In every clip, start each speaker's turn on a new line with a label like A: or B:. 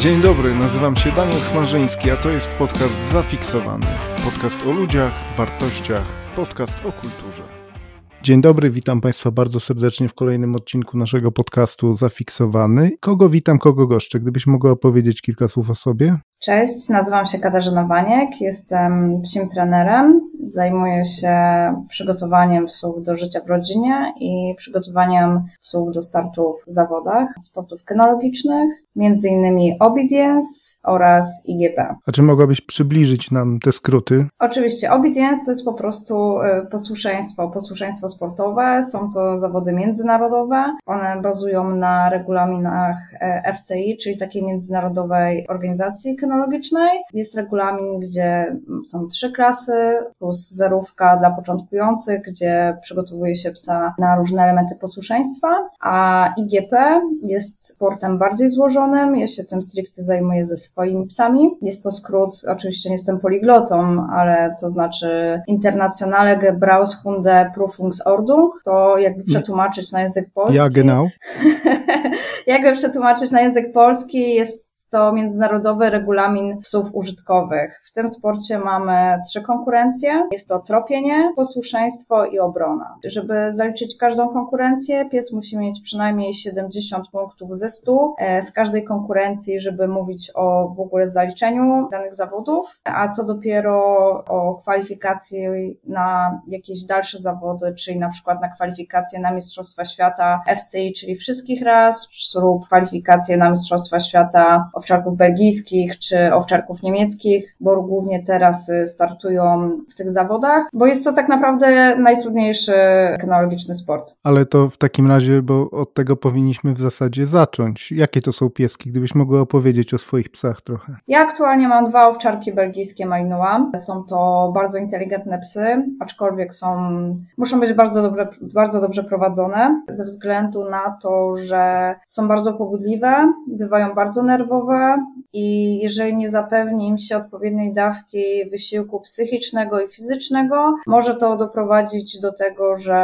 A: Dzień dobry, nazywam się Daniel Chmarzyński, a to jest podcast Zafiksowany. Podcast o ludziach, wartościach, podcast o kulturze. Dzień dobry, witam Państwa bardzo serdecznie w kolejnym odcinku naszego podcastu Zafiksowany. Kogo witam, kogo goszczę? Gdybyś mogła opowiedzieć kilka słów o sobie?
B: Cześć, nazywam się Katarzyna Waniek, jestem psim trenerem. Zajmuję się przygotowaniem psów do życia w rodzinie i przygotowaniem psów do startów w zawodach, sportów kynologicznych, między innymi obedience oraz IGP.
A: A czy mogłabyś przybliżyć nam te skróty?
B: Oczywiście, obedience to jest po prostu y, posłuszeństwo, posłuszeństwo sportowe. Są to zawody międzynarodowe. One bazują na regulaminach e, FCI, czyli takiej międzynarodowej organizacji kynologicznej. Jest regulamin, gdzie są trzy klasy plus zerówka dla początkujących, gdzie przygotowuje się psa na różne elementy posłuszeństwa, a IGP jest sportem bardziej złożonym. Ja się tym stricte zajmuję ze swoimi psami. Jest to skrót, oczywiście nie jestem poliglotą, ale to znaczy Internationale Gebrauchshunde Prüfungsordnung. To jakby przetłumaczyć na język polski.
A: Ja, genau.
B: jakby przetłumaczyć na język polski jest to międzynarodowy regulamin psów użytkowych. W tym sporcie mamy trzy konkurencje. Jest to tropienie, posłuszeństwo i obrona. Żeby zaliczyć każdą konkurencję, pies musi mieć przynajmniej 70 punktów ze 100 e, z każdej konkurencji, żeby mówić o w ogóle zaliczeniu danych zawodów, a co dopiero o kwalifikacji na jakieś dalsze zawody, czyli na przykład na kwalifikacje na Mistrzostwa Świata FCI, czyli wszystkich raz, lub kwalifikacje na Mistrzostwa Świata owczarków belgijskich czy owczarków niemieckich, bo głównie teraz y, startują w tych zawodach, bo jest to tak naprawdę najtrudniejszy kynologiczny sport.
A: Ale to w takim razie, bo od tego powinniśmy w zasadzie zacząć. Jakie to są pieski? Gdybyś mogła opowiedzieć o swoich psach trochę.
B: Ja aktualnie mam dwa owczarki belgijskie Malinois. Są to bardzo inteligentne psy, aczkolwiek są, muszą być bardzo dobrze, bardzo dobrze prowadzone ze względu na to, że są bardzo pobudliwe, bywają bardzo nerwowe, i jeżeli nie zapewni im się odpowiedniej dawki wysiłku psychicznego i fizycznego, może to doprowadzić do tego, że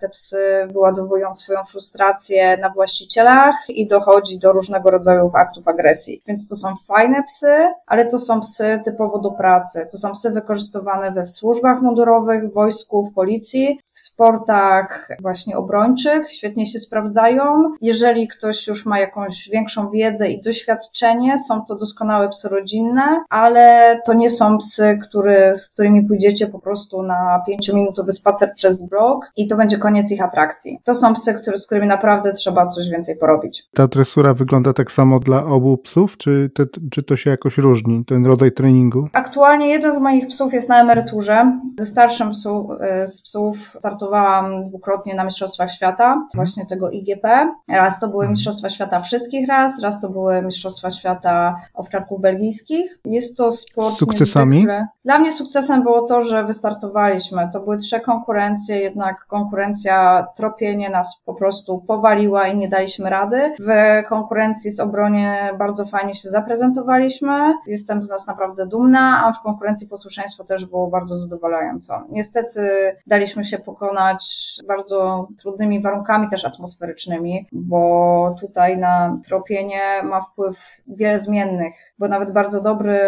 B: te psy wyładowują swoją frustrację na właścicielach i dochodzi do różnego rodzaju aktów agresji. Więc to są fajne psy, ale to są psy typowo do pracy. To są psy wykorzystywane we służbach mundurowych, w wojsku, w policji, w sportach właśnie obrończych, świetnie się sprawdzają. Jeżeli ktoś już ma jakąś większą wiedzę i doświadczenie, są to doskonałe psy rodzinne, ale to nie są psy, który, z którymi pójdziecie po prostu na pięciominutowy spacer przez blok i to będzie koniec ich atrakcji. To są psy, który, z którymi naprawdę trzeba coś więcej porobić.
A: Ta dresura wygląda tak samo dla obu psów, czy, te, czy to się jakoś różni, ten rodzaj treningu?
B: Aktualnie jeden z moich psów jest na emeryturze. Ze starszym psu, y, z psów startowałam dwukrotnie na Mistrzostwach Świata, właśnie tego IGP. Raz to były mhm. Mistrzostwa Świata wszystkich raz, raz to były Mistrzostwa Świata owczarków belgijskich. Jest to sport
A: sukcesami.
B: Niezwykle. Dla mnie sukcesem było to, że wystartowaliśmy. To były trzy konkurencje, jednak konkurencja tropienie nas po prostu powaliła i nie daliśmy rady. W konkurencji z obronie bardzo fajnie się zaprezentowaliśmy. Jestem z nas naprawdę dumna, a w konkurencji posłuszeństwo też było bardzo zadowalająco. Niestety daliśmy się pokonać bardzo trudnymi warunkami też atmosferycznymi, bo tutaj na tropienie ma wpływ wiele zmiennych, bo nawet bardzo dobry,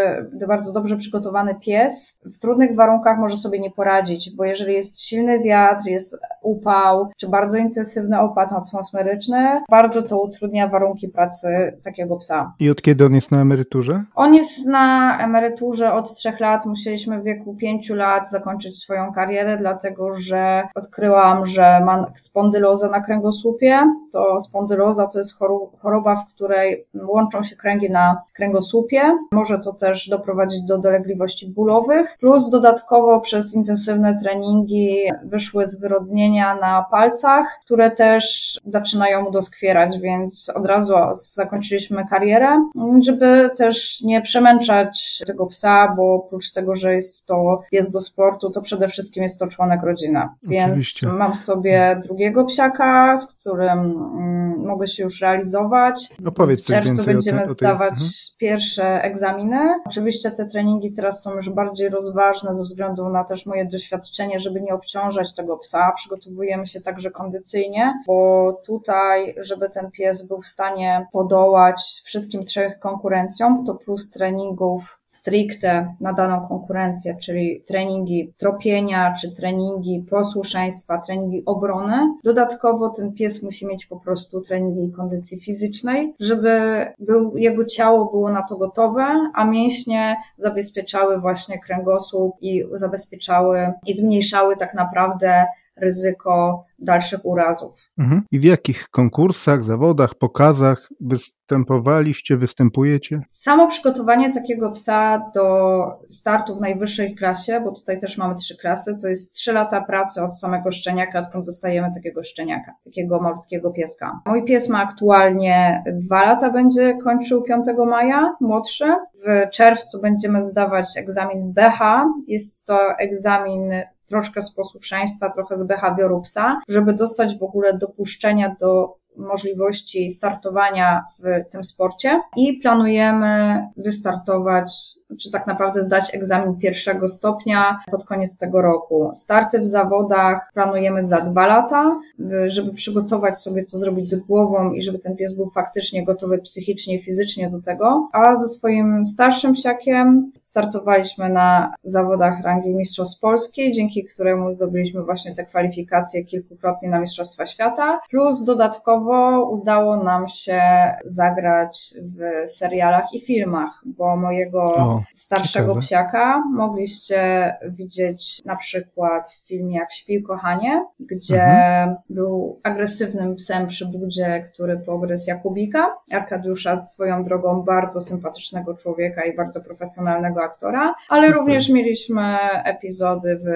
B: bardzo dobrze przygotowany pies w trudnych warunkach może sobie nie poradzić, bo jeżeli jest silny wiatr, jest upał, czy bardzo intensywny opad atmosferyczny, bardzo to utrudnia warunki pracy takiego psa.
A: I od kiedy on jest na emeryturze?
B: On jest na emeryturze od trzech lat. Musieliśmy w wieku pięciu lat zakończyć swoją karierę, dlatego że odkryłam, że ma spondylozę na kręgosłupie. To spondyloza to jest choroba, w której łączą się kręgi na kręgosłupie. Może to też doprowadzić do dolegliwości bólowych, plus dodatkowo przez intensywne treningi wyszły zwyrodnienia na palcach, które też zaczynają mu doskwierać, więc od razu zakończyliśmy karierę, żeby też nie przemęczać tego psa, bo oprócz tego, że jest to jest do sportu, to przede wszystkim jest to członek rodziny. Więc
A: Oczywiście.
B: mam sobie drugiego psiaka, z którym mm, mogę się już realizować.
A: No powiedz
B: w czerwcu będziemy zdawać mhm. pierwsze egzaminy. Oczywiście te treningi teraz są już bardziej rozważne ze względu na też moje doświadczenie, żeby nie obciążać tego psa. Przygotowujemy się także kondycyjnie, bo tutaj, żeby ten pies był w stanie podołać wszystkim trzech konkurencjom, to plus treningów stricte na daną konkurencję, czyli treningi tropienia, czy treningi posłuszeństwa, treningi obrony. Dodatkowo ten pies musi mieć po prostu treningi kondycji fizycznej, żeby był, jego ciało było na to gotowe, a mięśnie zabezpieczały właśnie kręgosłup i zabezpieczały i zmniejszały tak naprawdę ryzyko dalszych urazów.
A: Mhm. I w jakich konkursach, zawodach, pokazach występowaliście, występujecie?
B: Samo przygotowanie takiego psa do startu w najwyższej klasie, bo tutaj też mamy trzy klasy, to jest trzy lata pracy od samego szczeniaka, odkąd dostajemy takiego szczeniaka, takiego malutkiego pieska. Mój pies ma aktualnie dwa lata, będzie kończył 5 maja, młodszy. W czerwcu będziemy zdawać egzamin BH. Jest to egzamin troszkę z posłuszeństwa, trochę z behawioru psa, żeby dostać w ogóle dopuszczenia do możliwości startowania w tym sporcie. I planujemy wystartować czy tak naprawdę zdać egzamin pierwszego stopnia pod koniec tego roku. Starty w zawodach planujemy za dwa lata, żeby przygotować sobie to zrobić z głową i żeby ten pies był faktycznie gotowy psychicznie fizycznie do tego. A ze swoim starszym psiakiem startowaliśmy na zawodach rangi Mistrzostw Polskiej, dzięki któremu zdobyliśmy właśnie te kwalifikacje kilkukrotnie na Mistrzostwa Świata. Plus dodatkowo udało nam się zagrać w serialach i filmach, bo mojego o starszego Ciekawe. psiaka mogliście widzieć na przykład w filmie Jak śpi kochanie, gdzie mhm. był agresywnym psem przy budzie, który pogryzł Jakubika. Arkadiusza swoją drogą bardzo sympatycznego człowieka i bardzo profesjonalnego aktora, ale Super. również mieliśmy epizody w,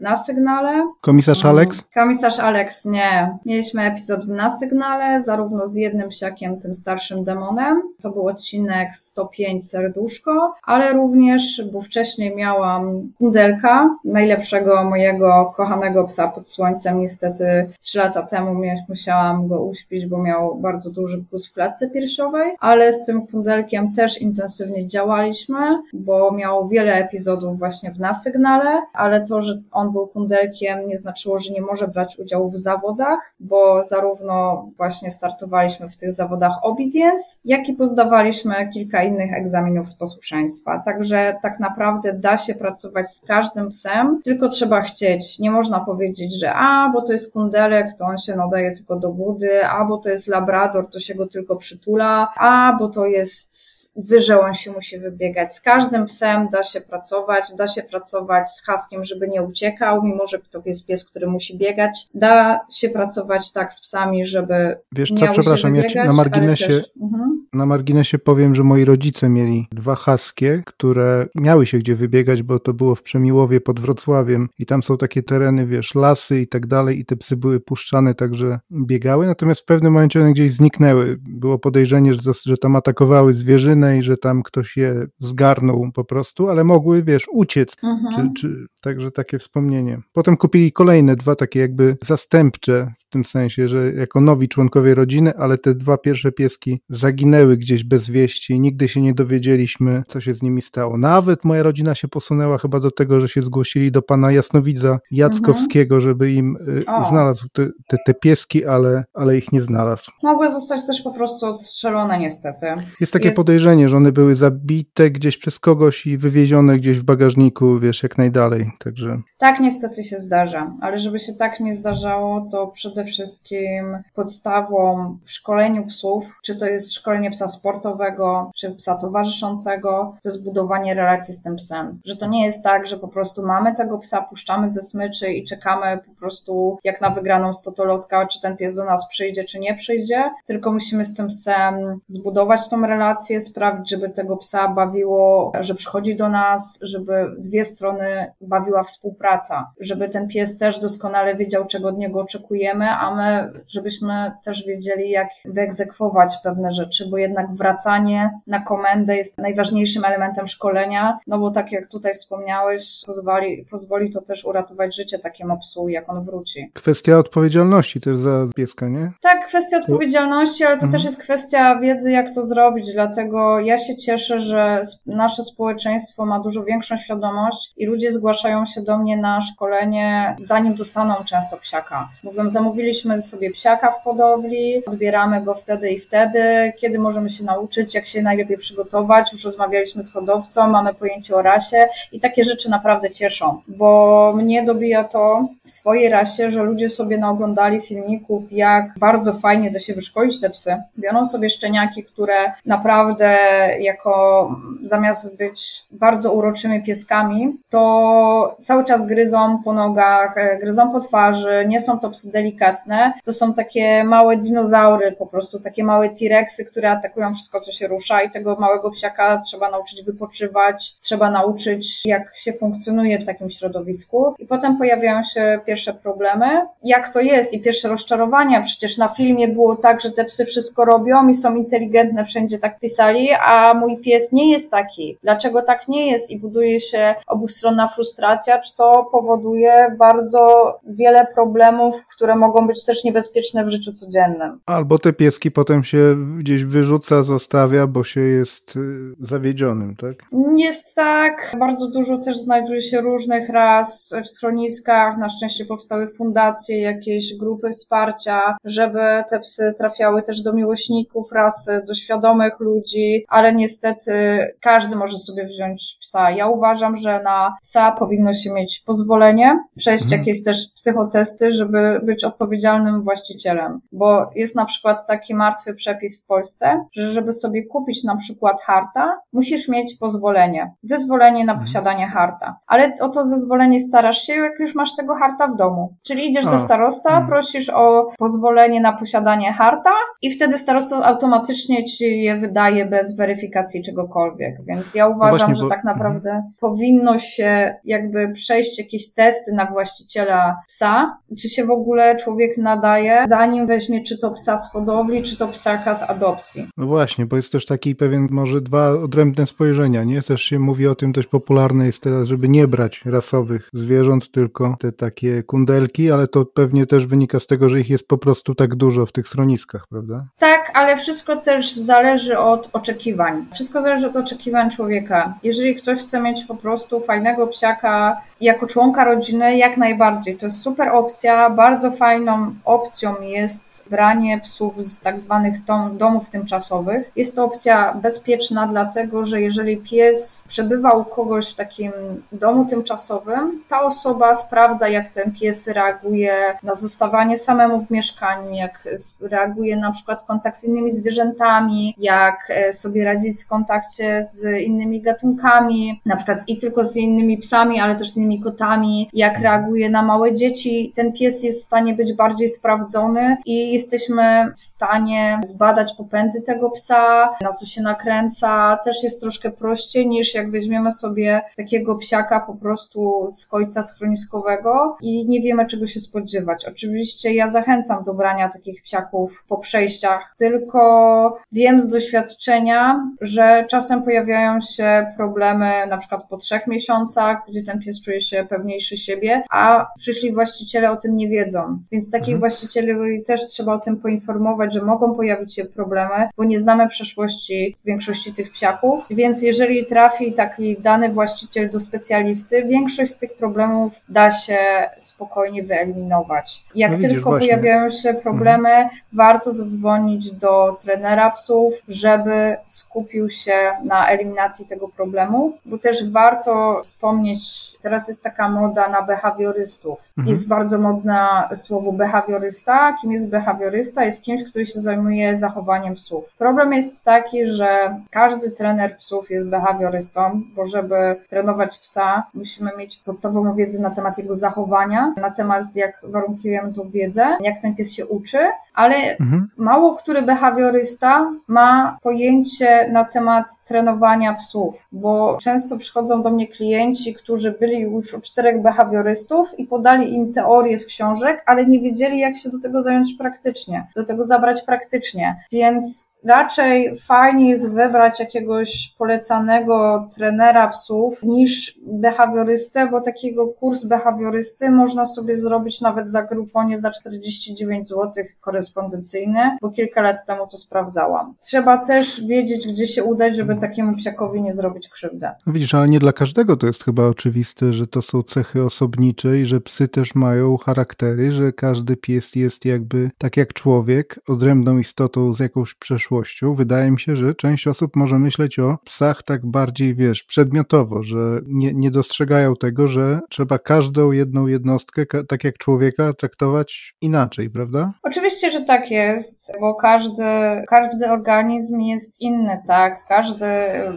B: na sygnale.
A: Komisarz mhm. Alex?
B: Komisarz Alex nie. Mieliśmy epizod na sygnale, zarówno z jednym psiakiem, tym starszym demonem. To był odcinek 105 Serduszko, ale również, bo wcześniej miałam kundelka, najlepszego mojego kochanego psa pod słońcem. Niestety trzy lata temu musiałam go uśpić, bo miał bardzo duży pus w klatce piersiowej, ale z tym kundelkiem też intensywnie działaliśmy, bo miał wiele epizodów właśnie w nasygnale, ale to, że on był kundelkiem nie znaczyło, że nie może brać udziału w zawodach, bo zarówno właśnie startowaliśmy w tych zawodach obedience, jak i pozdawaliśmy kilka innych egzaminów z posłuszeństwa. Także tak naprawdę da się pracować z każdym psem, tylko trzeba chcieć. Nie można powiedzieć, że a, bo to jest kundelek, to on się nadaje tylko do budy, a, bo to jest labrador, to się go tylko przytula, a, bo to jest wyżej, on się musi wybiegać. Z każdym psem da się pracować, da się pracować z haskiem, żeby nie uciekał, mimo że to jest pies, który musi biegać. Da się pracować tak z psami, żeby
A: Wiesz co, przepraszam, wybiegać, ja na marginesie, też, mhm. na marginesie powiem, że moi rodzice mieli dwa haskie, które miały się gdzie wybiegać, bo to było w Przemiłowie pod Wrocławiem i tam są takie tereny, wiesz, lasy i tak dalej i te psy były puszczane, także biegały, natomiast w pewnym momencie one gdzieś zniknęły. Było podejrzenie, że, że tam atakowały zwierzynę i że tam ktoś je zgarnął po prostu, ale mogły, wiesz, uciec. Mhm. Czy, czy, także takie wspomnienie. Potem kupili kolejne dwa takie jakby zastępcze w tym sensie, że jako nowi członkowie rodziny, ale te dwa pierwsze pieski zaginęły gdzieś bez wieści nigdy się nie dowiedzieliśmy, co się z nimi stało. Nawet moja rodzina się posunęła chyba do tego, że się zgłosili do pana Jasnowidza Jackowskiego, mhm. żeby im y, znalazł te, te, te, pieski, ale, ale ich nie znalazł.
B: Mogły zostać też po prostu odstrzelone niestety.
A: Jest takie Jest... podejrzenie, że one były zabite gdzieś przez kogoś i wywiezione gdzieś w bagażniku, wiesz, jak najdalej, także...
B: Tak niestety się zdarza, ale żeby się tak nie zdarzało, to przede wszystkim podstawą w szkoleniu psów, czy to jest szkolenie psa sportowego, czy psa towarzyszącego, to jest budowanie relacji z tym psem. Że to nie jest tak, że po prostu mamy tego psa, puszczamy ze smyczy i czekamy po prostu jak na wygraną stotolotka, czy ten pies do nas przyjdzie, czy nie przyjdzie, tylko musimy z tym psem zbudować tą relację, sprawić, żeby tego psa bawiło, że przychodzi do nas, żeby dwie strony bawiła współpraca, żeby ten pies też doskonale wiedział, czego od niego oczekujemy, a my, żebyśmy też wiedzieli, jak wyegzekwować pewne rzeczy, bo jednak wracanie na komendę jest najważniejszym elementem elementem szkolenia, no bo tak jak tutaj wspomniałeś, pozwoli, pozwoli to też uratować życie takiemu psu, jak on wróci.
A: Kwestia odpowiedzialności też za pieska, nie?
B: Tak, kwestia odpowiedzialności, ale to mhm. też jest kwestia wiedzy, jak to zrobić, dlatego ja się cieszę, że nasze społeczeństwo ma dużo większą świadomość i ludzie zgłaszają się do mnie na szkolenie, zanim dostaną często psiaka. Mówią, zamówiliśmy sobie psiaka w hodowli, odbieramy go wtedy i wtedy, kiedy możemy się nauczyć, jak się najlepiej przygotować, już rozmawialiśmy z hodowcą, mamy pojęcie o rasie i takie rzeczy naprawdę cieszą, bo mnie dobija to w swojej rasie, że ludzie sobie naoglądali filmików, jak bardzo fajnie da się wyszkolić te psy. Biorą sobie szczeniaki, które naprawdę jako zamiast być bardzo uroczymi pieskami, to cały czas gryzą po nogach, e, gryzą po twarzy, nie są to psy delikatne, to są takie małe dinozaury, po prostu takie małe T-Rexy, które atakują wszystko, co się rusza i tego małego psiaka trzeba nauczyć wypoczywać, trzeba nauczyć, jak się funkcjonuje w takim środowisku i potem pojawiają się pierwsze problemy, jak to jest i pierwsze rozczarowania, przecież na filmie było tak, że te psy wszystko robią i są inteligentne, wszędzie tak pisali, a mój pies nie jest taki. Dlaczego tak nie jest? I buduje się obustronna frustracja, co powoduje bardzo wiele problemów, które mogą być też niebezpieczne w życiu codziennym.
A: Albo te pieski potem się gdzieś wyrzuca, zostawia, bo się jest y, zawiedzionym, tak?
B: Jest tak. Bardzo dużo też znajduje się różnych ras w schroniskach. Na szczęście powstały fundacje, jakieś grupy wsparcia, żeby te psy trafiały też do miłośników rasy, do świadomych ludzi, ale niestety każdy może sobie wziąć psa. Ja uważam, że na psa powinno się mieć pozwolenie, przejść mhm. jakieś też psychotesty, żeby być odpowiedzialnym właścicielem. Bo jest na przykład taki martwy przepis w Polsce, że żeby sobie kupić na przykład harta, musisz mieć pozwolenie. Zezwolenie na mhm. posiadanie harta. Ale o to zezwolenie starasz się, jak już masz tego harta w domu. Czyli idziesz do starosta, mhm. prosisz o pozwolenie na posiadanie harta i wtedy starosta automatycznie ci je wydaje bez weryfikacji czegokolwiek. Więc ja uważam, no właśnie, że bo... tak naprawdę mhm. powinno się jakby przejść jakieś testy na właściciela psa, czy się w ogóle człowiek nadaje, zanim weźmie czy to psa z hodowli, czy to psaka z adopcji.
A: No właśnie, bo jest też taki pewien, może dwa odrębne spojrzenia, nie? Też się mówi o tym, dość popularne jest teraz, żeby nie brać rasowych zwierząt, tylko te takie kundelki, ale to pewnie też wynika z tego, że ich jest po prostu tak dużo w tych schroniskach, prawda?
B: Tak, ale wszystko też zależy od oczekiwań. Wszystko zależy od oczekiwań człowieka. Jeżeli ktoś chce mieć po prostu fajnego psiaka jako członka rodziny, jak najbardziej. To jest super opcja. Bardzo fajną opcją jest branie psów z tak zwanych dom, domów tymczasowych. Jest to opcja bezpieczna, dlatego że jeżeli pies przebywa u kogoś w takim domu tymczasowym, ta osoba sprawdza, jak ten pies reaguje na zostawanie samemu w mieszkaniu, jak reaguje na przykład kontakt z innymi zwierzętami, jak e, sobie radzi w kontakcie z innymi gatunkami, na przykład i tylko z innymi psami, ale też z innymi kotami, jak reaguje na małe dzieci. Ten pies jest w stanie być bardziej sprawdzony i jesteśmy w stanie zbadać popędy tego psa, na co się nakręca. Też jest troszkę prościej niż jak weźmiemy sobie takiego psiaka po prostu z końca schroniskowego i nie wiemy czego się spodziewać. Oczywiście ja zachęcam do brania takich psiaków po przejściach, tylko wiem z doświadczenia, że czasem pojawiają się problemy na przykład po trzech miesiącach, gdzie ten pies czuje się pewniejszy siebie, a przyszli właściciele o tym nie wiedzą. Więc takich mhm. właścicieli też trzeba o tym poinformować, że mogą pojawić się problemy, bo nie znamy przeszłości w większości tych psiaków. Więc jeżeli trafi taki dany właściciel do specjalisty, większość z tych problemów da się spokojnie wyeliminować. Jak no tylko właśnie. pojawiają się problemy, mhm. warto zadzwonić do trenera psów, żeby skupił się na eliminacji tego problemu, bo też warto wspomnieć, teraz jest taka moda na behawiorystów. Mhm. Jest bardzo modne słowo behawiorysta. Kim jest behawiorysta? Jest kimś, który się zajmuje zachowaniem psów. Problem jest taki, że każdy trener psów jest behawiorystą, bo żeby trenować psa, musimy mieć podstawową wiedzę na temat jego zachowania, na temat jak warunkujemy tą wiedzę, jak ten pies się uczy, ale mhm. mało który behawiorysta ma pojęcie na temat trenowania psów, bo często przychodzą do mnie klienci, którzy byli już u czterech behawiorystów i podali im teorię z książek, ale nie wiedzieli, jak się do tego zająć praktycznie, do tego zabrać praktycznie. Więc raczej fajnie jest wybrać jakiegoś polecanego trenera psów niż behawiorystę, bo takiego kurs behawiorysty można sobie zrobić nawet za gruponie za 49 zł korespondencyjny, bo kilka lat temu to sprawdzałam. Trzeba też wiedzieć, gdzie się udać, żeby takiemu psiakowi nie zrobić krzywdę.
A: Widzisz, ale nie dla każdego to jest chyba oczywiste, że to są cechy osobnicze i że psy też mają charaktery, że każdy pies jest jakby tak jak człowiek, odrębną istotą z jakąś przeszłością. Wydaje mi się, że część osób może myśleć o psach tak bardziej, wiesz, przedmiotowo, że nie, nie dostrzegają tego, że trzeba każdą jedną jednostkę, tak jak człowieka, traktować inaczej, prawda?
B: Oczywiście, że tak jest, bo każdy, każdy organizm jest inny, tak? Każdy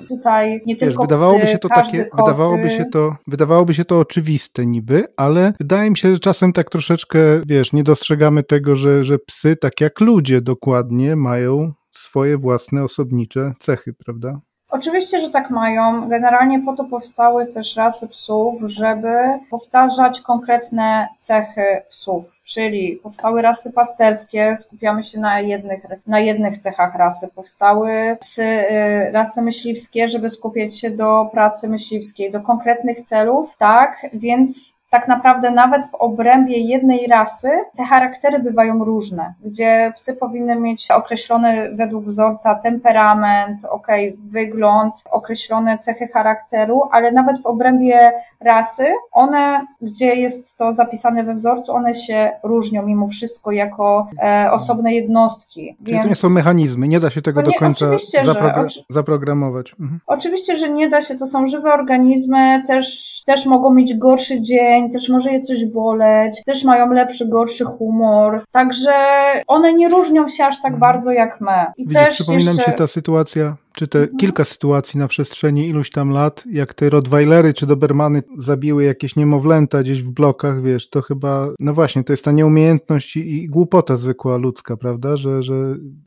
B: tutaj nie tylko
A: wydawałoby
B: psy,
A: się to
B: takie,
A: koty. wydawałoby się to, wydawałoby się to oczywiste niby, ale wydaje mi się, że czasem tak troszeczkę, wiesz, nie dostrzegamy tego, że, że psy, tak jak ludzie dokładnie, mają swoje własne osobnicze cechy, prawda?
B: Oczywiście, że tak mają. Generalnie po to powstały też rasy psów, żeby powtarzać konkretne cechy psów. Czyli powstały rasy pasterskie, skupiamy się na jednych, na jednych cechach rasy. Powstały psy, y, rasy myśliwskie, żeby skupiać się do pracy myśliwskiej, do konkretnych celów. Tak, więc tak naprawdę nawet w obrębie jednej rasy te charaktery bywają różne, gdzie psy powinny mieć określony według wzorca temperament, ok, wygląd, określone cechy charakteru, ale nawet w obrębie rasy one, gdzie jest to zapisane we wzorcu, one się różnią mimo wszystko jako e, osobne jednostki.
A: Czyli Więc... to nie są mechanizmy, nie da się tego nie, do końca zaprogra że, zaprogramować.
B: Mhm. Oczywiście, że nie da się, to są żywe organizmy, też, też mogą mieć gorszy dzień, dzień, też może je coś boleć, też mają lepszy, gorszy humor. Także one nie różnią się aż tak mhm. bardzo jak my.
A: I Widzisz, też przypomina jeszcze... mi się ta sytuacja czy te mhm. kilka sytuacji na przestrzeni iluś tam lat, jak te Rottweilery czy Dobermany zabiły jakieś niemowlęta gdzieś w blokach, wiesz, to chyba, no właśnie, to jest ta nieumiejętność i, i głupota zwykła ludzka, prawda, że... że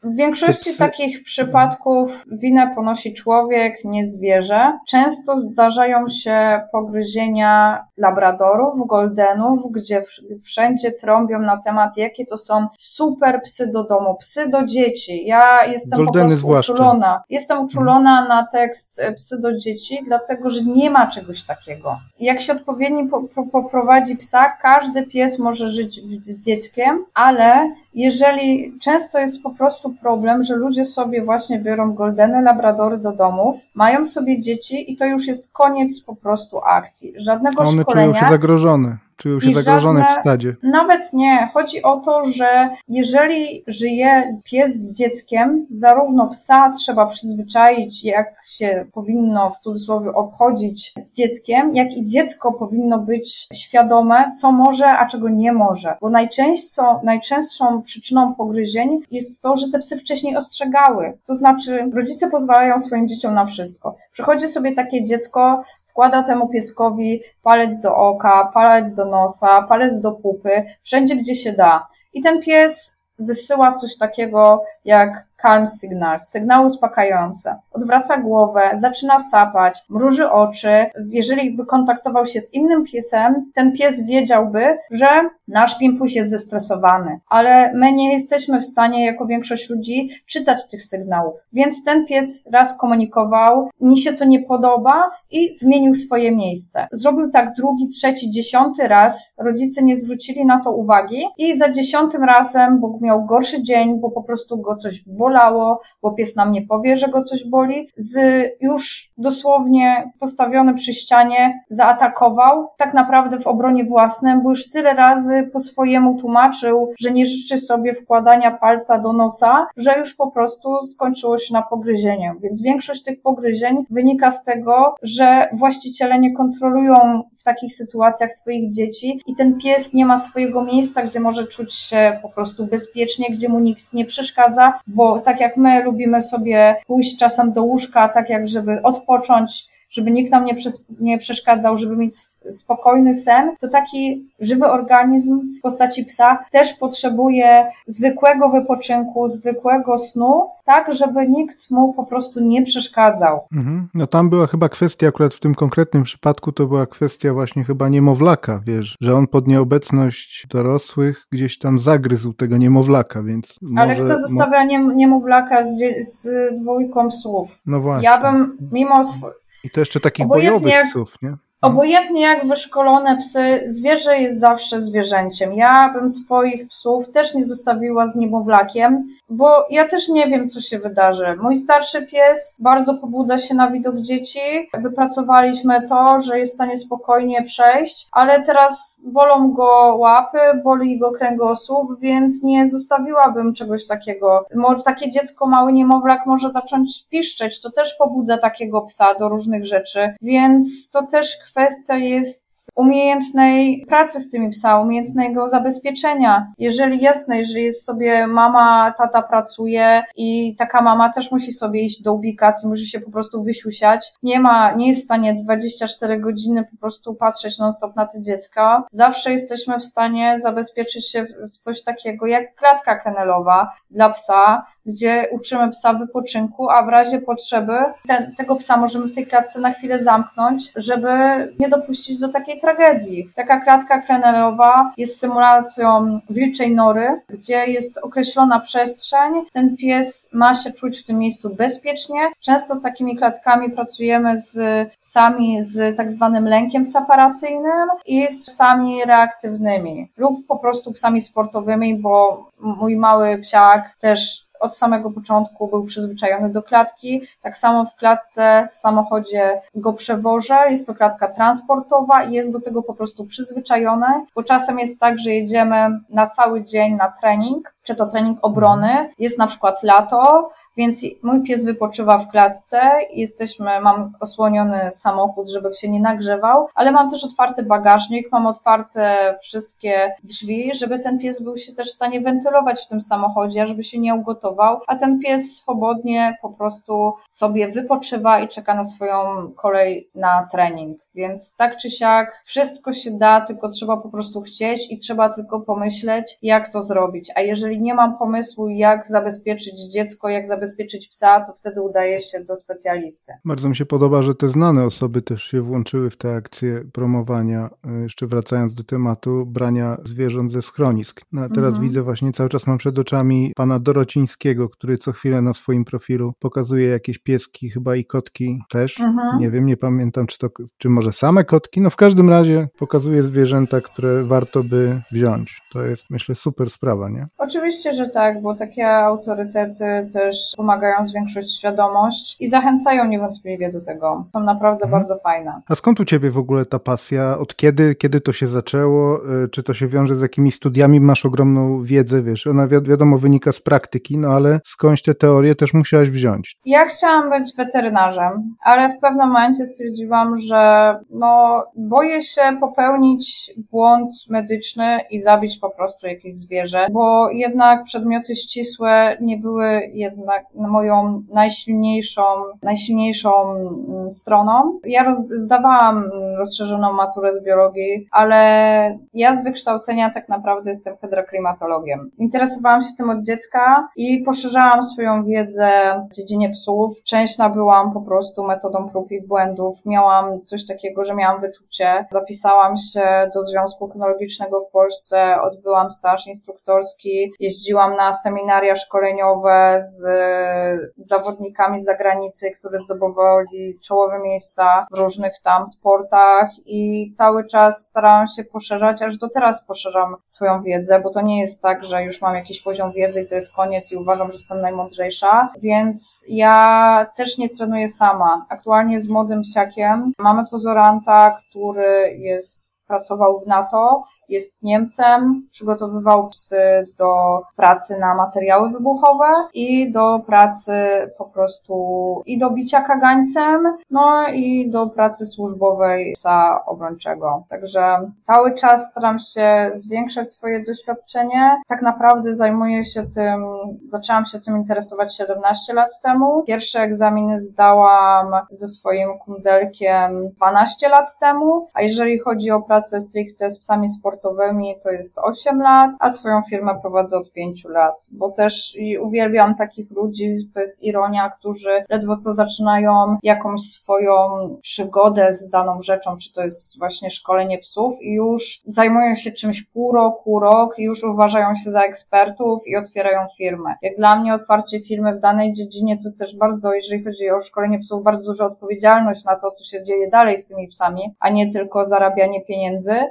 B: w większości psy... takich przypadków winę ponosi człowiek, nie zwierzę. Często zdarzają się pogryzienia labradorów, goldenów, gdzie wszędzie trąbią na temat, jakie to są super psy do domu, psy do dzieci. Ja jestem Goldeny po prostu zwłaszcza. uczulona. Jestem jestem uczulona na tekst e, psy do dzieci, dlatego że nie ma czegoś takiego. Jak się odpowiednio poprowadzi psa, każdy pies może żyć z dzieckiem, ale jeżeli często jest po prostu problem, że ludzie sobie właśnie biorą goldene labradory do domów, mają sobie dzieci i to już jest koniec po prostu akcji. Żadnego
A: One
B: szkolenia.
A: czują się zagrożone. Czują się zagrożone żadne, w stadzie.
B: Nawet nie. Chodzi o to, że jeżeli żyje pies z dzieckiem, zarówno psa trzeba przyzwyczaić, jak się powinno w cudzysłowie obchodzić z dzieckiem, jak i dziecko powinno być świadome, co może, a czego nie może. Bo najczęstszą, najczęstszą przyczyną pogryzień jest to, że te psy wcześniej ostrzegały. To znaczy, rodzice pozwalają swoim dzieciom na wszystko. Przychodzi sobie takie dziecko, wkłada temu pieskowi palec do oka, palec do nosa, palec do pupy, wszędzie gdzie się da. I ten pies wysyła coś takiego jak calm signals, sygnały uspokajające. Odwraca głowę, zaczyna sapać, mruży oczy. Jeżeli by kontaktował się z innym piesem, ten pies wiedziałby, że nasz pimpuś jest zestresowany. Ale my nie jesteśmy w stanie, jako większość ludzi, czytać tych sygnałów. Więc ten pies raz komunikował, mi się to nie podoba i zmienił swoje miejsce. Zrobił tak drugi, trzeci, dziesiąty raz. Rodzice nie zwrócili na to uwagi i za dziesiątym razem, bo miał gorszy dzień, bo po prostu go coś bolało, bolało, bo pies nam nie powie, że go coś boli, z już dosłownie postawiony przy ścianie zaatakował, tak naprawdę w obronie własnym, bo już tyle razy po swojemu tłumaczył, że nie życzy sobie wkładania palca do nosa, że już po prostu skończyło się na pogryzieniu. Więc większość tych pogryzień wynika z tego, że właściciele nie kontrolują w takich sytuacjach swoich dzieci i ten pies nie ma swojego miejsca, gdzie może czuć się po prostu bezpiecznie, gdzie mu nikt nie przeszkadza, bo tak jak my lubimy sobie pójść czasem do łóżka, tak jak żeby odpocząć, żeby nikt nam nie, nie przeszkadzał, żeby mieć spokojny sen, to taki żywy organizm w postaci psa też potrzebuje zwykłego wypoczynku, zwykłego snu, tak, żeby nikt mu po prostu nie przeszkadzał.
A: Mhm. No tam była chyba kwestia, akurat w tym konkretnym przypadku, to była kwestia właśnie chyba niemowlaka, wiesz, że on pod nieobecność dorosłych gdzieś tam zagryzł tego niemowlaka, więc
B: Ale kto zostawia niemowlaka z, z dwójką psów?
A: No właśnie.
B: Ja bym mimo swoich
A: i to jeszcze takich bojowych psów, nie?
B: Obojętnie jak wyszkolone psy, zwierzę jest zawsze zwierzęciem. Ja bym swoich psów też nie zostawiła z niemowlakiem, bo ja też nie wiem, co się wydarzy. Mój starszy pies bardzo pobudza się na widok dzieci. Wypracowaliśmy to, że jest w stanie spokojnie przejść, ale teraz bolą go łapy, boli go kręgosłup, więc nie zostawiłabym czegoś takiego. Może takie dziecko, mały niemowlak może zacząć piszczeć. To też pobudza takiego psa do różnych rzeczy, więc to też kwestia jest umiejętnej pracy z tymi psami, umiejętnego zabezpieczenia. Jeżeli jasne, jeżeli jest sobie mama, tata pracuje i taka mama też musi sobie iść do ubikacji, musi się po prostu wysiusiać, nie ma, nie jest w stanie 24 godziny po prostu patrzeć non-stop na te dziecka. Zawsze jesteśmy w stanie zabezpieczyć się w coś takiego jak klatka kenelowa dla psa, gdzie uczymy psa wypoczynku, a w razie potrzeby ten, tego psa możemy w tej klatce na chwilę zamknąć, żeby nie dopuścić do takiej tragedii. Taka klatka krenerowa jest symulacją wilczej nory, gdzie jest określona przestrzeń. Ten pies ma się czuć w tym miejscu bezpiecznie. Często takimi klatkami pracujemy z psami z tak zwanym lękiem separacyjnym i z psami reaktywnymi lub po prostu psami sportowymi, bo mój mały psiak też od samego początku był przyzwyczajony do klatki. Tak samo w klatce w samochodzie go przewożę. Jest to klatka transportowa i jest do tego po prostu przyzwyczajony, bo czasem jest tak, że jedziemy na cały dzień na trening, czy to trening obrony, jest na przykład lato, więc mój pies wypoczywa w klatce, jesteśmy, mam osłoniony samochód, żeby się nie nagrzewał, ale mam też otwarty bagażnik, mam otwarte wszystkie drzwi, żeby ten pies był się też w stanie wentylować w tym samochodzie, żeby się nie ugotował, a ten pies swobodnie po prostu sobie wypoczywa i czeka na swoją kolej na trening. Więc tak czy siak wszystko się da, tylko trzeba po prostu chcieć i trzeba tylko pomyśleć, jak to zrobić. A jeżeli nie mam pomysłu, jak zabezpieczyć dziecko, jak zabezpieczyć psa, to wtedy udaje się do specjalisty.
A: Bardzo mi się podoba, że te znane osoby też się włączyły w te akcje promowania, e, jeszcze wracając do tematu brania zwierząt ze schronisk. No, a teraz mhm. widzę właśnie cały czas mam przed oczami pana Dorocińskiego, który co chwilę na swoim profilu pokazuje jakieś pieski, chyba i kotki też. Mhm. Nie wiem, nie pamiętam, czy to, czy może może same kotki. No w każdym razie pokazuje zwierzęta, które warto by wziąć. To jest, myślę, super sprawa, nie?
B: Oczywiście, że tak, bo takie autorytety też pomagają zwiększyć świadomość i zachęcają niewątpliwie do tego. Są naprawdę mhm. bardzo fajne.
A: A skąd u Ciebie w ogóle ta pasja? Od kiedy? Kiedy to się zaczęło? Y, czy to się wiąże z jakimiś studiami? Masz ogromną wiedzę, wiesz, ona wi wiadomo wynika z praktyki, no ale skądś te teorie też musiałaś wziąć?
B: Ja chciałam być weterynarzem, ale w pewnym momencie stwierdziłam, że no, boję się popełnić błąd medyczny i zabić po prostu jakieś zwierzę, bo jednak przedmioty ścisłe nie były jednak moją najsilniejszą, najsilniejszą mm, stroną. Ja zdawałam rozszerzoną maturę z biologii, ale ja z wykształcenia tak naprawdę jestem hydroklimatologiem. Interesowałam się tym od dziecka i poszerzałam swoją wiedzę w dziedzinie psów. Część nabyłam po prostu metodą prób i błędów. Miałam coś takiego takiego, że miałam wyczucie. Zapisałam się do Związku Kynologicznego w Polsce, odbyłam staż instruktorski, jeździłam na seminaria szkoleniowe z zawodnikami z zagranicy, którzy zdobywali czołowe miejsca w różnych tam sportach i cały czas starałam się poszerzać, aż do teraz poszerzam swoją wiedzę, bo to nie jest tak, że już mam jakiś poziom wiedzy i to jest koniec i uważam, że jestem najmądrzejsza, więc ja też nie trenuję sama. Aktualnie z młodym psiakiem mamy pozorami który jest pracował w NATO jest Niemcem, przygotowywał psy do pracy na materiały wybuchowe i do pracy po prostu i do bicia kagańcem, no i do pracy służbowej psa obrończego. Także cały czas staram się zwiększać swoje doświadczenie. Tak naprawdę zajmuję się tym, zaczęłam się tym interesować 17 lat temu. Pierwsze egzaminy zdałam ze swoim kundelkiem 12 lat temu, a jeżeli chodzi o pracę stricte z psami sportowymi, to jest 8 lat, a swoją firmę prowadzę od 5 lat, bo też uwielbiam takich ludzi, to jest ironia, którzy ledwo co zaczynają jakąś swoją przygodę z daną rzeczą, czy to jest właśnie szkolenie psów i już zajmują się czymś pół roku, rok już uważają się za ekspertów i otwierają firmę. Jak dla mnie otwarcie firmy w danej dziedzinie to jest też bardzo, jeżeli chodzi o szkolenie psów, bardzo duża odpowiedzialność na to, co się dzieje dalej z tymi psami, a nie tylko zarabianie pieniędzy,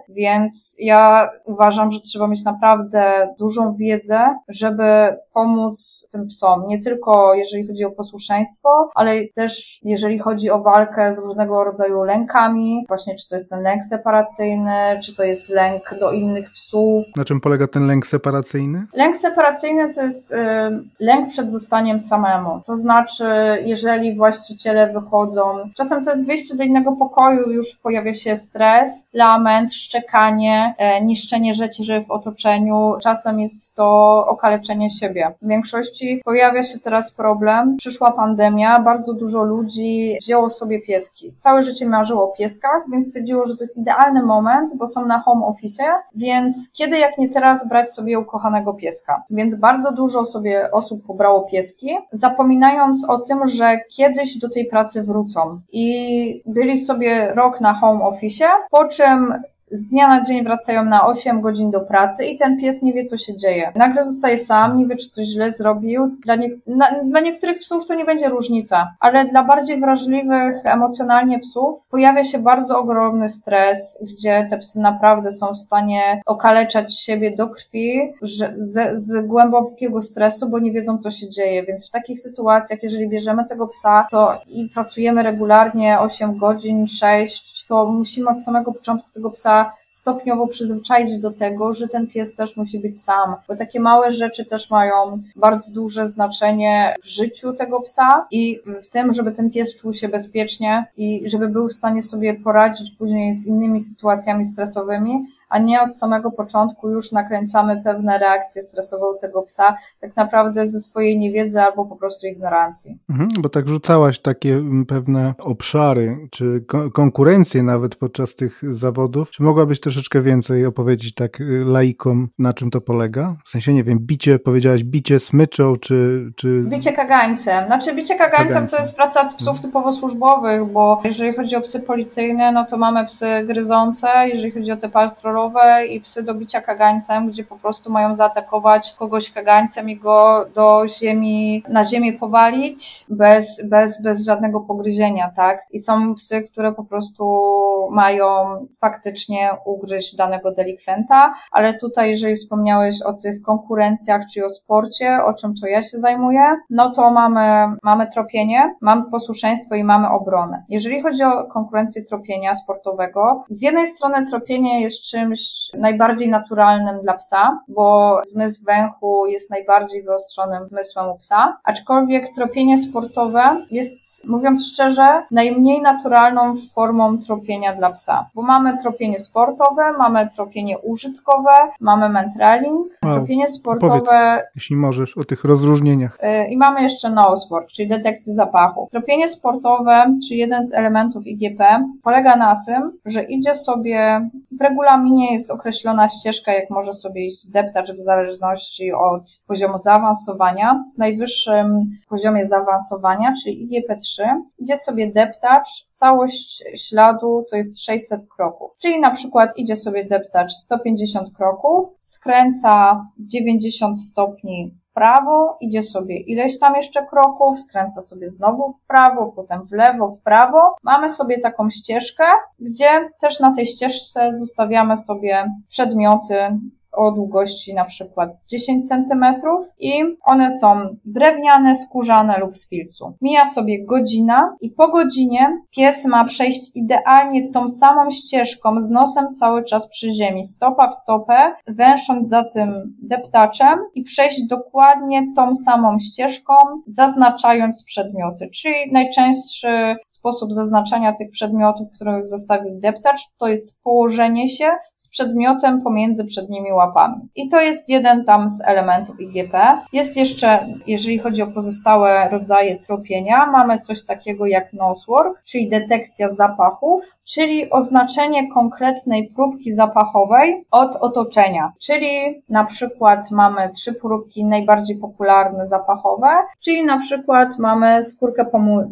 B: więc ja uważam, że trzeba mieć naprawdę dużą wiedzę, żeby pomóc tym psom. Nie tylko jeżeli chodzi o posłuszeństwo, ale też jeżeli chodzi o walkę z różnego rodzaju lękami, właśnie czy to jest ten lęk separacyjny, czy to jest lęk do innych psów.
A: Na czym polega ten lęk separacyjny?
B: Lęk separacyjny to jest y, lęk przed zostaniem samemu. To znaczy, jeżeli właściciele wychodzą, czasem to jest wyjście do innego pokoju, już pojawia się stres, lament, szczekanie, e, niszczenie rzeczy w otoczeniu, czasem jest to okaleczenie siebie. W większości pojawia się teraz problem, przyszła pandemia, bardzo dużo ludzi wzięło sobie pieski. Całe życie marzyło o pieskach, więc stwierdziło, że to jest idealny moment, bo są na home office, więc kiedy jak nie teraz brać sobie ukochanego pieska. Więc bardzo dużo sobie osób pobrało pieski, zapominając o tym, że kiedyś do tej pracy wrócą. I byli sobie rok na home office, po czym z dnia na dzień wracają na 8 godzin do pracy i ten pies nie wie, co się dzieje. Nagle zostaje sam, nie wie, czy coś źle zrobił. Dla, nie, na, dla niektórych psów to nie będzie różnica, ale dla bardziej wrażliwych emocjonalnie psów pojawia się bardzo ogromny stres, gdzie te psy naprawdę są w stanie okaleczać siebie do krwi że, z, z głębokiego stresu, bo nie wiedzą, co się dzieje. Więc w takich sytuacjach, jeżeli bierzemy tego psa to i pracujemy regularnie 8 godzin, 6, to musimy od samego początku tego psa stopniowo przyzwyczaić do tego, że ten pies też musi być sam, bo takie małe rzeczy też mają bardzo duże znaczenie w życiu tego psa i w tym, żeby ten pies czuł się bezpiecznie i żeby był w stanie sobie poradzić później z innymi sytuacjami stresowymi, a nie od samego początku już nakręcamy pewne reakcje stresowe u tego psa, tak naprawdę ze swojej niewiedzy albo po prostu ignorancji.
A: Mhm, bo tak rzucałaś takie mm, pewne obszary, czy konkurencje nawet podczas tych zawodów. Czy mogłabyś troszeczkę więcej opowiedzieć tak y, laikom, na czym to polega? W sensie, nie wiem, bicie, powiedziałaś bicie smyczą, czy... czy...
B: Bicie kagańcem. Znaczy bicie kagańcem, kagańcem. to jest praca psów mhm. typowo służbowych, bo jeżeli chodzi o psy policyjne, no to mamy psy gryzące, jeżeli chodzi o te patrolowe, i psy do bicia kagańcem, gdzie po prostu mają zaatakować kogoś kagańcem i go do ziemi, na ziemię powalić bez, bez, bez żadnego pogryzienia, tak? I są psy, które po prostu mają faktycznie ugryźć danego delikwenta, ale tutaj, jeżeli wspomniałeś o tych konkurencjach czy o sporcie, o czym to ja się zajmuję, no to mamy, mamy tropienie, mamy posłuszeństwo i mamy obronę. Jeżeli chodzi o konkurencję tropienia sportowego, z jednej strony tropienie jest czymś, czymś najbardziej naturalnym dla psa, bo zmysł węchu jest najbardziej wyostrzonym zmysłem u psa, aczkolwiek tropienie sportowe jest, mówiąc szczerze, najmniej naturalną formą tropienia dla psa, bo mamy tropienie sportowe, mamy tropienie użytkowe, mamy mentraling, wow. tropienie sportowe... Powiedz,
A: jeśli możesz, o tych rozróżnieniach.
B: Yy, I mamy jeszcze noosport, czyli detekcję zapachu. Tropienie sportowe, czy jeden z elementów IGP, polega na tym, że idzie sobie w regulaminie nie jest określona ścieżka, jak może sobie iść deptacz w zależności od poziomu zaawansowania. W najwyższym poziomie zaawansowania, czyli IGP3, idzie sobie deptacz, całość śladu to jest 600 kroków. Czyli na przykład idzie sobie deptacz 150 kroków, skręca 90 stopni prawo, idzie sobie ileś tam jeszcze kroków, skręca sobie znowu w prawo, potem w lewo, w prawo. Mamy sobie taką ścieżkę, gdzie też na tej ścieżce zostawiamy sobie przedmioty, o długości na przykład 10 cm i one są drewniane, skórzane lub z filcu. Mija sobie godzina i po godzinie pies ma przejść idealnie tą samą ścieżką z nosem cały czas przy ziemi, stopa w stopę, węsząc za tym deptaczem i przejść dokładnie tą samą ścieżką, zaznaczając przedmioty. Czyli najczęstszy sposób zaznaczania tych przedmiotów, których zostawił deptacz, to jest położenie się z przedmiotem pomiędzy przednimi łapami. I to jest jeden tam z elementów IGP. Jest jeszcze, jeżeli chodzi o pozostałe rodzaje tropienia, mamy coś takiego jak nosework, czyli detekcja zapachów, czyli oznaczenie konkretnej próbki zapachowej od otoczenia. Czyli na przykład mamy trzy próbki najbardziej popularne zapachowe, czyli na przykład mamy skórkę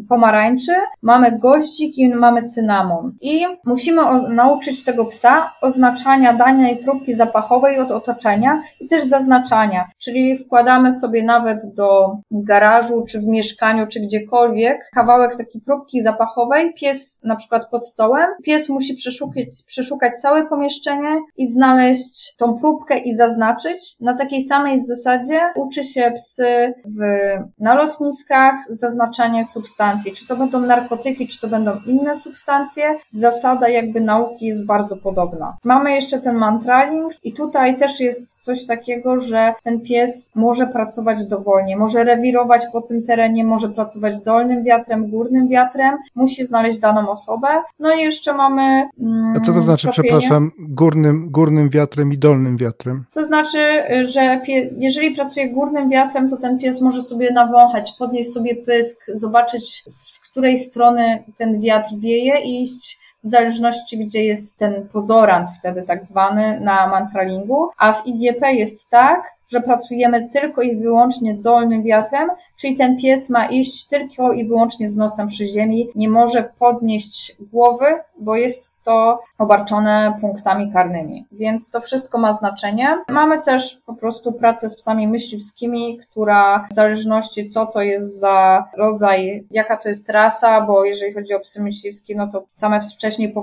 B: pomarańczy, mamy goździk i mamy cynamon. I musimy nauczyć tego psa oznaczania danej próbki zapachowej od otoczenia i też zaznaczania, czyli wkładamy sobie nawet do garażu, czy w mieszkaniu, czy gdziekolwiek kawałek takiej próbki zapachowej, pies na przykład pod stołem, pies musi przeszukać, przeszukać całe pomieszczenie i znaleźć tą próbkę i zaznaczyć. Na takiej samej zasadzie uczy się psy w, na lotniskach zaznaczanie substancji, czy to będą narkotyki, czy to będą inne substancje. Zasada jakby nauki jest bardzo podobna. Mamy jeszcze ten mantraling i tutaj też jest coś takiego, że ten pies może pracować dowolnie, może rewirować po tym terenie, może pracować dolnym wiatrem, górnym wiatrem, musi znaleźć daną osobę. No i jeszcze mamy.
A: Mm, A co to znaczy, tropienie. przepraszam, górnym, górnym wiatrem i dolnym wiatrem?
B: To znaczy, że pie, jeżeli pracuje górnym wiatrem, to ten pies może sobie nawąchać, podnieść sobie pysk, zobaczyć z której strony ten wiatr wieje i iść w zależności gdzie jest ten pozorant wtedy tak zwany na mantralingu, a w IGP jest tak, że pracujemy tylko i wyłącznie dolnym wiatrem, czyli ten pies ma iść tylko i wyłącznie z nosem przy ziemi, nie może podnieść głowy, bo jest to obarczone punktami karnymi. Więc to wszystko ma znaczenie. Mamy też po prostu pracę z psami myśliwskimi, która w zależności co to jest za rodzaj, jaka to jest rasa, bo jeżeli chodzi o psy myśliwskie, no to same wcześniej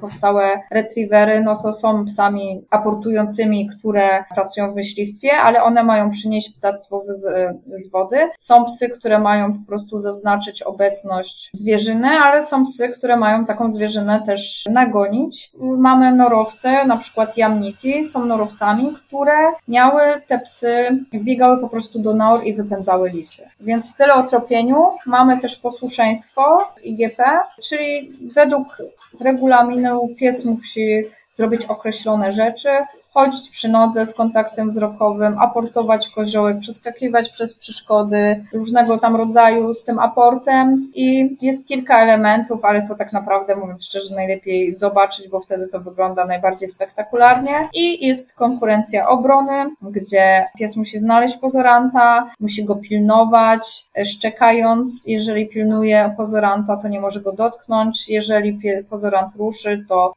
B: powstałe retrievery, no to są psami aportującymi, które pracują w myślistwie, ale one mają przynieść ptactwo z, z wody. Są psy, które mają po prostu zaznaczyć obecność zwierzyny, ale są psy, które mają taką zwierzynę też nagonić. Mamy norowce, na przykład jamniki, są norowcami, które miały te psy, biegały po prostu do nor i wypędzały lisy. Więc tyle o tropieniu. Mamy też posłuszeństwo w IGP, czyli według regulaminu pies musi zrobić określone rzeczy, chodzić przy nodze z kontaktem wzrokowym, aportować koziołek, przeskakiwać przez przeszkody różnego tam rodzaju z tym aportem. I jest kilka elementów, ale to tak naprawdę mówiąc szczerze najlepiej zobaczyć, bo wtedy to wygląda najbardziej spektakularnie. I jest konkurencja obrony, gdzie pies musi znaleźć pozoranta, musi go pilnować, szczekając, jeżeli pilnuje pozoranta, to nie może go dotknąć, jeżeli pozorant ruszy, to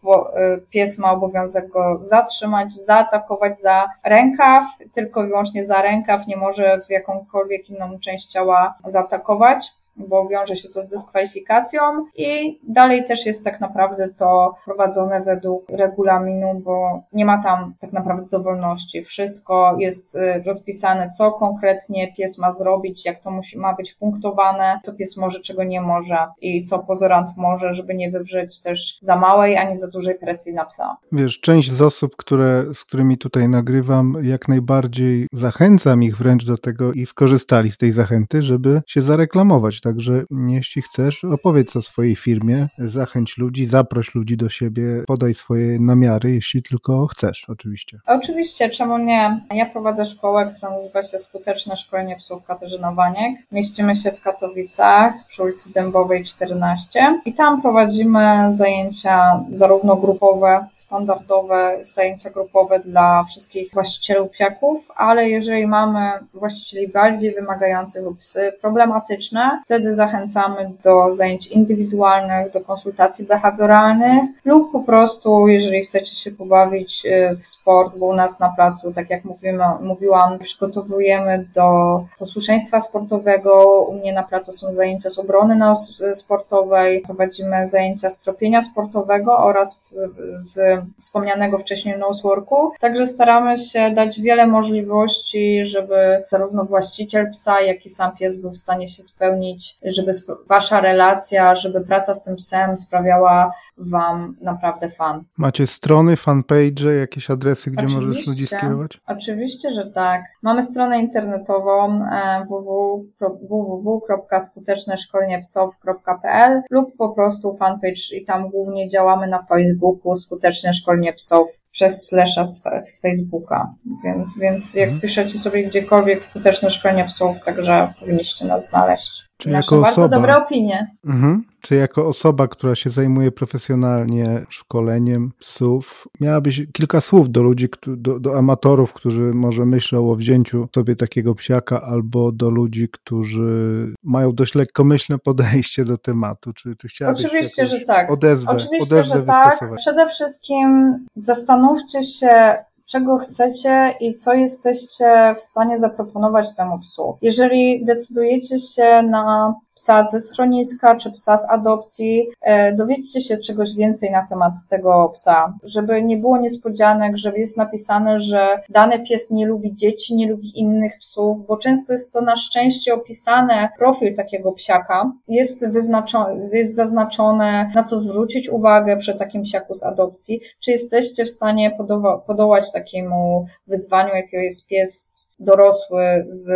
B: y, pies ma obowiązek go zatrzymać, zaatakować za rękaw, tylko i wyłącznie za rękaw, nie może w jakąkolwiek inną część ciała zaatakować bo wiąże się to z dyskwalifikacją i dalej też jest tak naprawdę to prowadzone według regulaminu, bo nie ma tam tak naprawdę dowolności. Wszystko jest y, rozpisane, co konkretnie pies ma zrobić, jak to musi, ma być punktowane, co pies może, czego nie może i co pozorant może, żeby nie wywrzeć też za małej ani za dużej presji na psa.
A: Wiesz, część z osób, które, z którymi tutaj nagrywam, jak najbardziej zachęcam ich wręcz do tego i skorzystali z tej zachęty, żeby się zareklamować Także jeśli chcesz, opowiedz o swojej firmie, zachęć ludzi, zaproś ludzi do siebie, podaj swoje namiary, jeśli tylko chcesz, oczywiście.
B: Oczywiście, czemu nie? Ja prowadzę szkołę, która nazywa się Skuteczne Szkolenie Psów Katarzyna Waniek. Mieścimy się w Katowicach przy ulicy Dębowej 14 i tam prowadzimy zajęcia zarówno grupowe, standardowe, zajęcia grupowe dla wszystkich właścicieli psiaków, ale jeżeli mamy właścicieli bardziej wymagających lub psy problematyczne, wtedy zachęcamy do zajęć indywidualnych, do konsultacji behawioralnych lub po prostu, jeżeli chcecie się pobawić y, w sport, bo u nas na placu, tak jak mówimy, mówiłam, przygotowujemy do posłuszeństwa sportowego. U mnie na placu są zajęcia z obrony sportowej, prowadzimy zajęcia z tropienia sportowego oraz z, z wspomnianego wcześniej noseworku. Także staramy się dać wiele możliwości, żeby zarówno właściciel psa, jak i sam pies był w stanie się spełnić, żeby wasza relacja, żeby praca z tym psem sprawiała wam naprawdę fan.
A: Macie strony, fanpage, jakieś adresy, gdzie Oczywiście. możesz ludzi skierować?
B: Oczywiście, że tak. Mamy stronę internetową e, www.skuteczneszkolniepsów.pl lub po prostu fanpage i tam głównie działamy na Facebooku Skutecznie Szkolnie Psów przez slasha z, z Facebooka. Więc, więc jak mhm. piszecie sobie gdziekolwiek skuteczne szkolenie psów, także powinniście nas znaleźć. Czy jako bardzo osoba, dobre opinie.
A: Mhm. Czy jako osoba, która się zajmuje profesjonalnie szkoleniem psów, miałabyś kilka słów do ludzi, do, do amatorów, którzy może myślą o wzięciu sobie takiego psiaka, albo do ludzi, którzy mają dość lekkomyślne podejście do tematu? Czy ty chciałabyś
B: Oczywiście, że tak.
A: Odezwę,
B: Oczywiście,
A: odezwę
B: że tak. Przede wszystkim zastanówcie się, czego chcecie i co jesteście w stanie zaproponować temu psu. Jeżeli decydujecie się na psa ze schroniska czy psa z adopcji. E, dowiedzcie się czegoś więcej na temat tego psa, żeby nie było niespodzianek, że jest napisane, że dany pies nie lubi dzieci, nie lubi innych psów, bo często jest to na szczęście opisane profil takiego psiaka. Jest wyznaczone, jest zaznaczone, na co zwrócić uwagę przy takim psiaku z adopcji. Czy jesteście w stanie podołać takiemu wyzwaniu, jakiego jest pies dorosły z,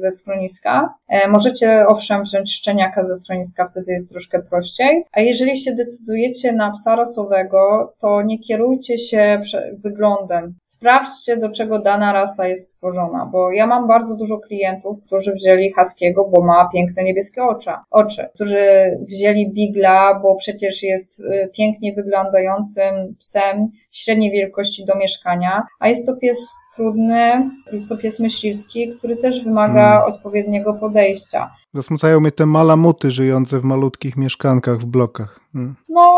B: ze schroniska. E, możecie owszem wziąć szczeniaka ze schroniska, wtedy jest troszkę prościej. A jeżeli się decydujecie na psa rasowego, to nie kierujcie się wyglądem. Sprawdźcie, do czego dana rasa jest stworzona, bo ja mam bardzo dużo klientów, którzy wzięli Haskiego, bo ma piękne niebieskie oczy, oczy, którzy wzięli Bigla, bo przecież jest y, pięknie wyglądającym psem średniej wielkości do mieszkania, a jest to pies trudny, jest to pies myśliwski, który też wymaga hmm. odpowiedniego podejścia.
A: Zasmucają mnie te malamuty żyjące w malutkich mieszkankach w blokach. Hmm.
B: No,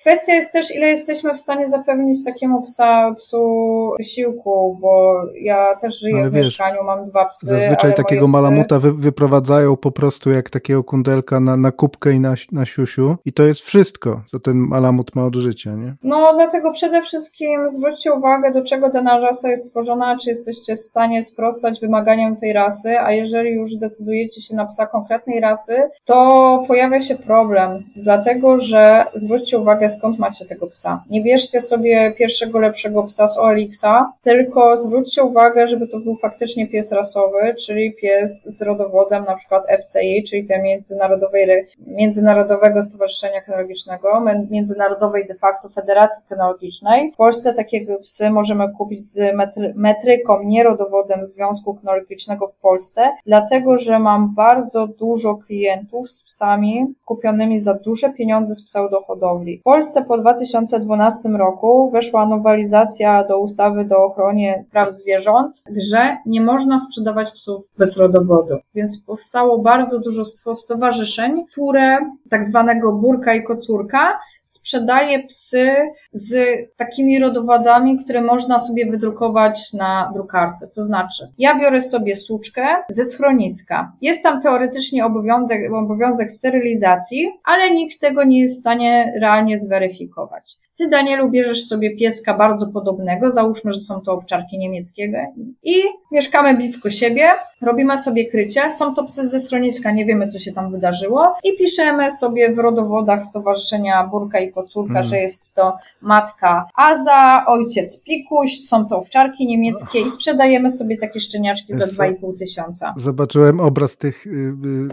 B: kwestia jest też, ile jesteśmy w stanie zapewnić takiemu psa, psu wysiłku, bo ja też żyję ale w wiesz, mieszkaniu, mam dwa psy.
A: Zazwyczaj takiego psy... malamuta wy, wyprowadzają po prostu jak takiego kundelka na, na kubkę i na, na siusiu i to jest wszystko, co ten malamut ma od życia, nie?
B: No, dlatego przede wszystkim zwróćcie uwagę, do czego dana rasa jest stworzona, czy jesteście w stanie sprostać wymaganiom tej rasy, a jeżeli już decydujecie się na psa konkretnej rasy, to pojawia się problem, dlatego że zwróćcie uwagę, skąd macie tego psa. Nie bierzcie sobie pierwszego lepszego psa z OLX-a, tylko zwróćcie uwagę, żeby to był faktycznie pies rasowy, czyli pies z rodowodem na przykład FCI, czyli tej międzynarodowej, Międzynarodowego Stowarzyszenia Kynologicznego, Międzynarodowej de facto Federacji Kynologicznej. W Polsce takiego psy możemy kupić z metryką, nie rodowodem Związku Kynologicznego w Polsce, dlatego, że mam bardzo dużo klientów z psami kupionymi za duże pieniądze z pseudohodowli. W Polsce po 2012 roku weszła nowelizacja do ustawy do ochronie praw zwierząt, że nie można sprzedawać psów bez rodowodu. Więc powstało bardzo dużo stowarzyszeń, które tak zwanego burka i kocurka sprzedaje psy z takimi rodowodami, które można sobie wydrukować na drukarce. To znaczy, ja biorę sobie suczkę ze schroniska. Jest tam teoretycznie obowiązek, obowiązek sterylizacji, ale nikt tego nie jest w stanie realnie zweryfikować. Ty, Danielu, bierzesz sobie pieska bardzo podobnego, załóżmy, że są to owczarki niemieckiego i mieszkamy blisko siebie, robimy sobie krycie, są to psy ze schroniska, nie wiemy, co się tam wydarzyło i piszemy sobie w rodowodach Stowarzyszenia Burka i Kocurka, hmm. że jest to matka Aza, ojciec Pikuś, są to owczarki niemieckie i sprzedajemy sobie takie szczeniaczki za 2,5 tysiąca.
A: Zobaczyłem obraz tych y,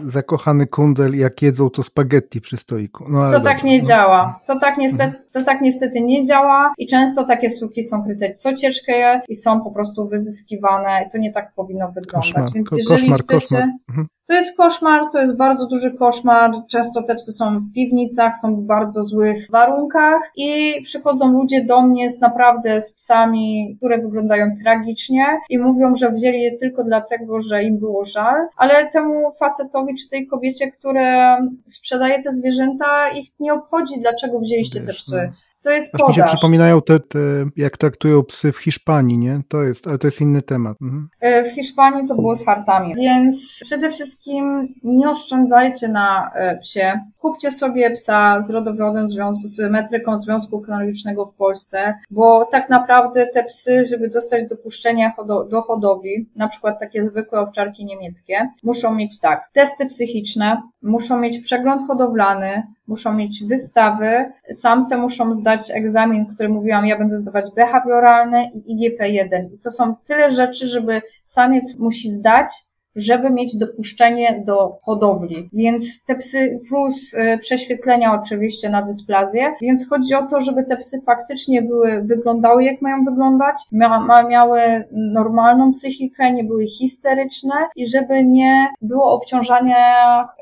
A: y, zakochany kundel, jak jedzą to spaghetti przy stoiku.
B: No, to tak nie no. działa. To tak niestety, to tak niestety niestety nie działa i często takie suki są kryte cocieczkę i są po prostu wyzyskiwane i to nie tak powinno wyglądać.
A: Koszmar, Więc jeżeli koszmar, chcecie... Koszmar. Mhm.
B: To jest koszmar, to jest bardzo duży koszmar. Często te psy są w piwnicach, są w bardzo złych warunkach i przychodzą ludzie do mnie z naprawdę z psami, które wyglądają tragicznie i mówią, że wzięli je tylko dlatego, że im było żal, ale temu facetowi czy tej kobiecie, które sprzedaje te zwierzęta, ich nie obchodzi, dlaczego wzięliście te psy. To jest Aż podaż.
A: mi się przypominają te, te, jak traktują psy w Hiszpanii, nie? To jest, ale to jest inny temat. Mhm.
B: E, w Hiszpanii to było z hartami, więc przede wszystkim nie oszczędzajcie na e, psie. Kupcie sobie psa z rodowodem, z metryką Związku Kynologicznego w Polsce, bo tak naprawdę te psy, żeby dostać dopuszczenie do hodowli, na przykład takie zwykłe owczarki niemieckie, muszą mieć tak, testy psychiczne, muszą mieć przegląd hodowlany, muszą mieć wystawy, samce muszą zdać egzamin, który mówiłam, ja będę zdawać behawioralny i IGP-1. I to są tyle rzeczy, żeby samiec musi zdać, żeby mieć dopuszczenie do hodowli. Więc te psy, plus y, prześwietlenia oczywiście na dysplazję, więc chodzi o to, żeby te psy faktycznie były, wyglądały jak mają wyglądać, mia, miały normalną psychikę, nie były histeryczne i żeby nie było obciążania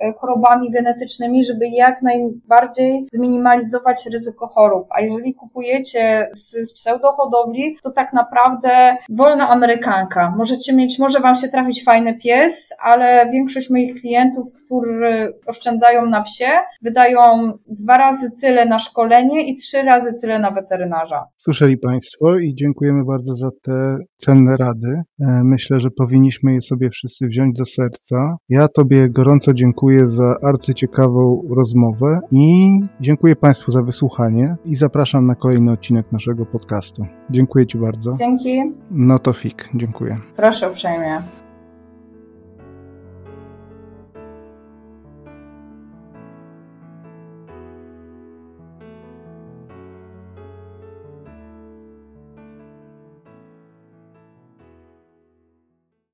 B: e, chorobami genetycznymi, żeby jak najbardziej zminimalizować ryzyko chorób. A jeżeli kupujecie psy z pseudohodowli, to tak naprawdę wolna amerykanka. Możecie mieć, może wam się trafić fajny pies, jest, ale większość moich klientów, którzy oszczędzają na psie, wydają dwa razy tyle na szkolenie i trzy razy tyle na weterynarza.
A: Słyszeli Państwo i dziękujemy bardzo za te cenne rady. E, myślę, że powinniśmy je sobie wszyscy wziąć do serca. Ja Tobie gorąco dziękuję za arcyciekawą rozmowę i dziękuję Państwu za wysłuchanie i zapraszam na kolejny odcinek naszego podcastu. Dziękuję Ci bardzo.
B: Dzięki.
A: No to fik. Dziękuję.
B: Proszę uprzejmie.